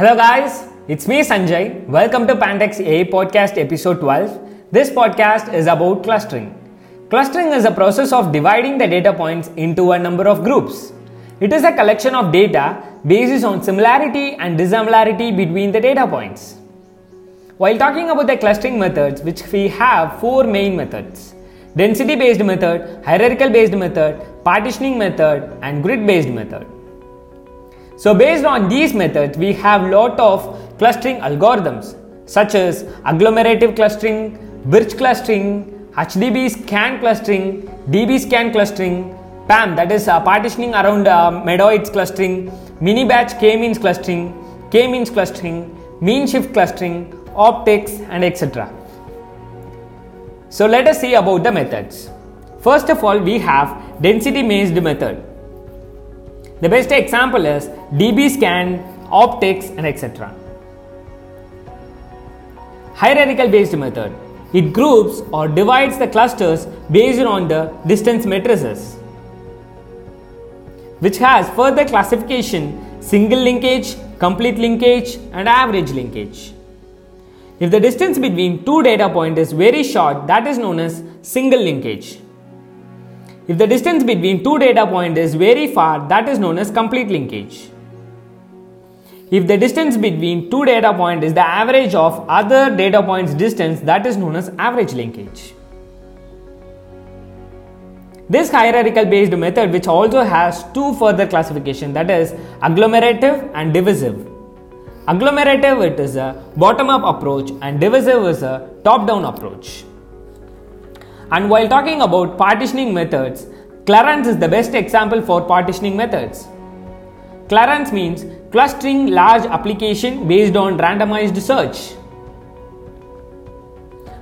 Hello, guys. It's me, Sanjay. Welcome to Pantex AI Podcast Episode 12. This podcast is about clustering. Clustering is a process of dividing the data points into a number of groups. It is a collection of data based on similarity and dissimilarity between the data points. While talking about the clustering methods, which we have four main methods density based method, hierarchical based method, partitioning method, and grid based method. So based on these methods, we have lot of clustering algorithms such as agglomerative clustering, Birch clustering, HDB scan clustering, DB scan clustering, PAM that is uh, partitioning around uh, medoids clustering, mini batch k-means clustering, k-means clustering, mean shift clustering, optics and etc. So let us see about the methods. First of all, we have density based method. The best example is DB scan, optics, and etc. Hierarchical based method. It groups or divides the clusters based on the distance matrices, which has further classification single linkage, complete linkage, and average linkage. If the distance between two data points is very short, that is known as single linkage. If the distance between two data points is very far, that is known as complete linkage. If the distance between two data points is the average of other data points distance, that is known as average linkage. This hierarchical based method which also has two further classification that is agglomerative and divisive. Agglomerative it is a bottom up approach and divisive is a top down approach. And while talking about partitioning methods, CLARANS is the best example for partitioning methods. CLARANS means clustering large application based on randomized search.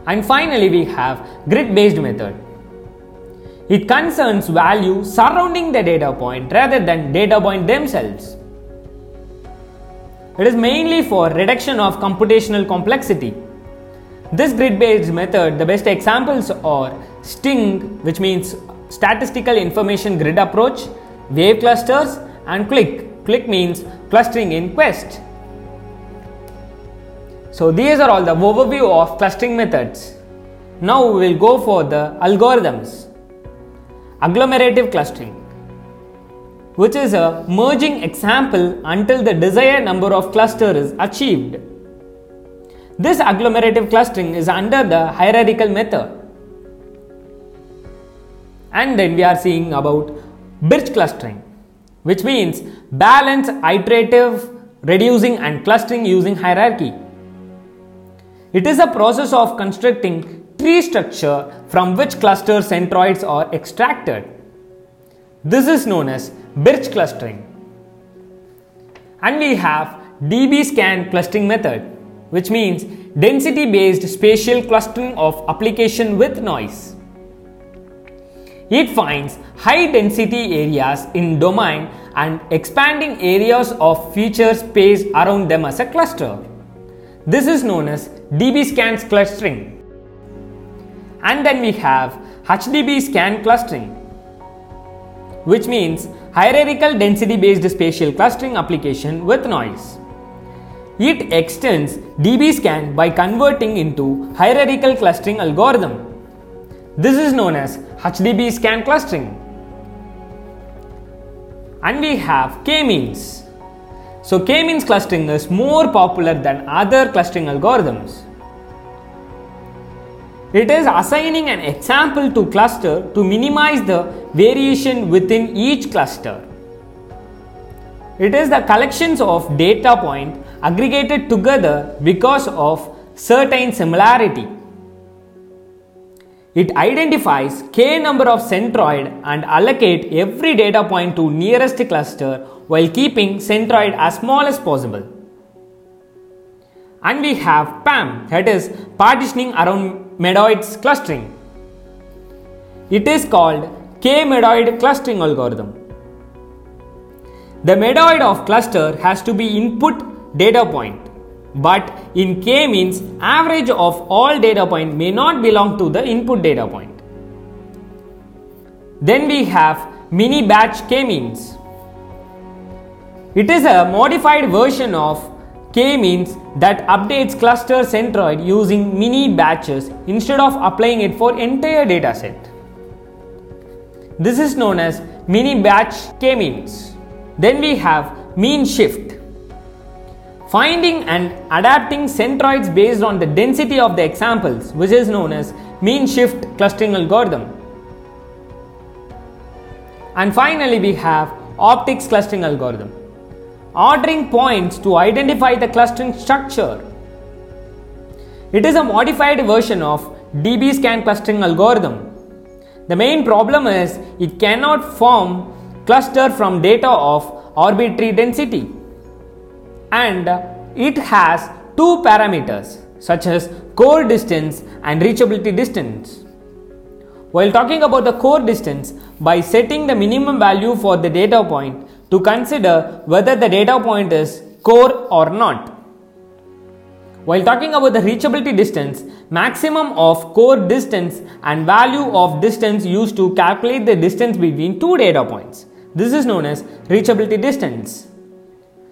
And finally, we have grid based method. It concerns value surrounding the data point rather than data point themselves. It is mainly for reduction of computational complexity. This grid based method, the best examples are STING, which means Statistical Information Grid Approach, Wave Clusters, and CLIQUE. CLIQUE means Clustering in Quest. So, these are all the overview of clustering methods. Now, we will go for the algorithms. Agglomerative clustering, which is a merging example until the desired number of clusters is achieved. This agglomerative clustering is under the hierarchical method. And then we are seeing about Birch clustering, which means balance, iterative, reducing, and clustering using hierarchy. It is a process of constructing tree structure from which cluster centroids are extracted. This is known as Birch clustering. And we have DB scan clustering method which means density based spatial clustering of application with noise. It finds high density areas in domain and expanding areas of feature space around them as a cluster. This is known as DB scans clustering. And then we have HDB scan clustering, which means hierarchical density based spatial clustering application with noise. It extends dbScan by converting into hierarchical clustering algorithm. This is known as HDB scan clustering. And we have k-means. So k-means clustering is more popular than other clustering algorithms. It is assigning an example to cluster to minimize the variation within each cluster. It is the collections of data point aggregated together because of certain similarity. It identifies k number of centroid and allocate every data point to nearest cluster while keeping centroid as small as possible. And we have PAM that is partitioning around medoids clustering. It is called k-medoid clustering algorithm. The medoid of cluster has to be input data point but in k means average of all data point may not belong to the input data point then we have mini batch k means it is a modified version of K means that updates cluster centroid using mini batches instead of applying it for entire dataset. This is known as mini batch K means. Then we have mean shift. Finding and adapting centroids based on the density of the examples, which is known as mean shift clustering algorithm. And finally, we have optics clustering algorithm. Ordering points to identify the clustering structure. It is a modified version of DB-scan clustering algorithm. The main problem is it cannot form cluster from data of arbitrary density and it has two parameters such as core distance and reachability distance. While talking about the core distance, by setting the minimum value for the data point to consider whether the data point is core or not. While talking about the reachability distance, maximum of core distance and value of distance used to calculate the distance between two data points. This is known as reachability distance.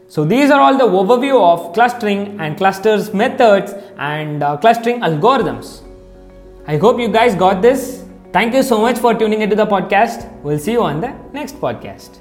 So these are all the overview of clustering and clusters methods and uh, clustering algorithms. I hope you guys got this. Thank you so much for tuning into the podcast. We'll see you on the next podcast.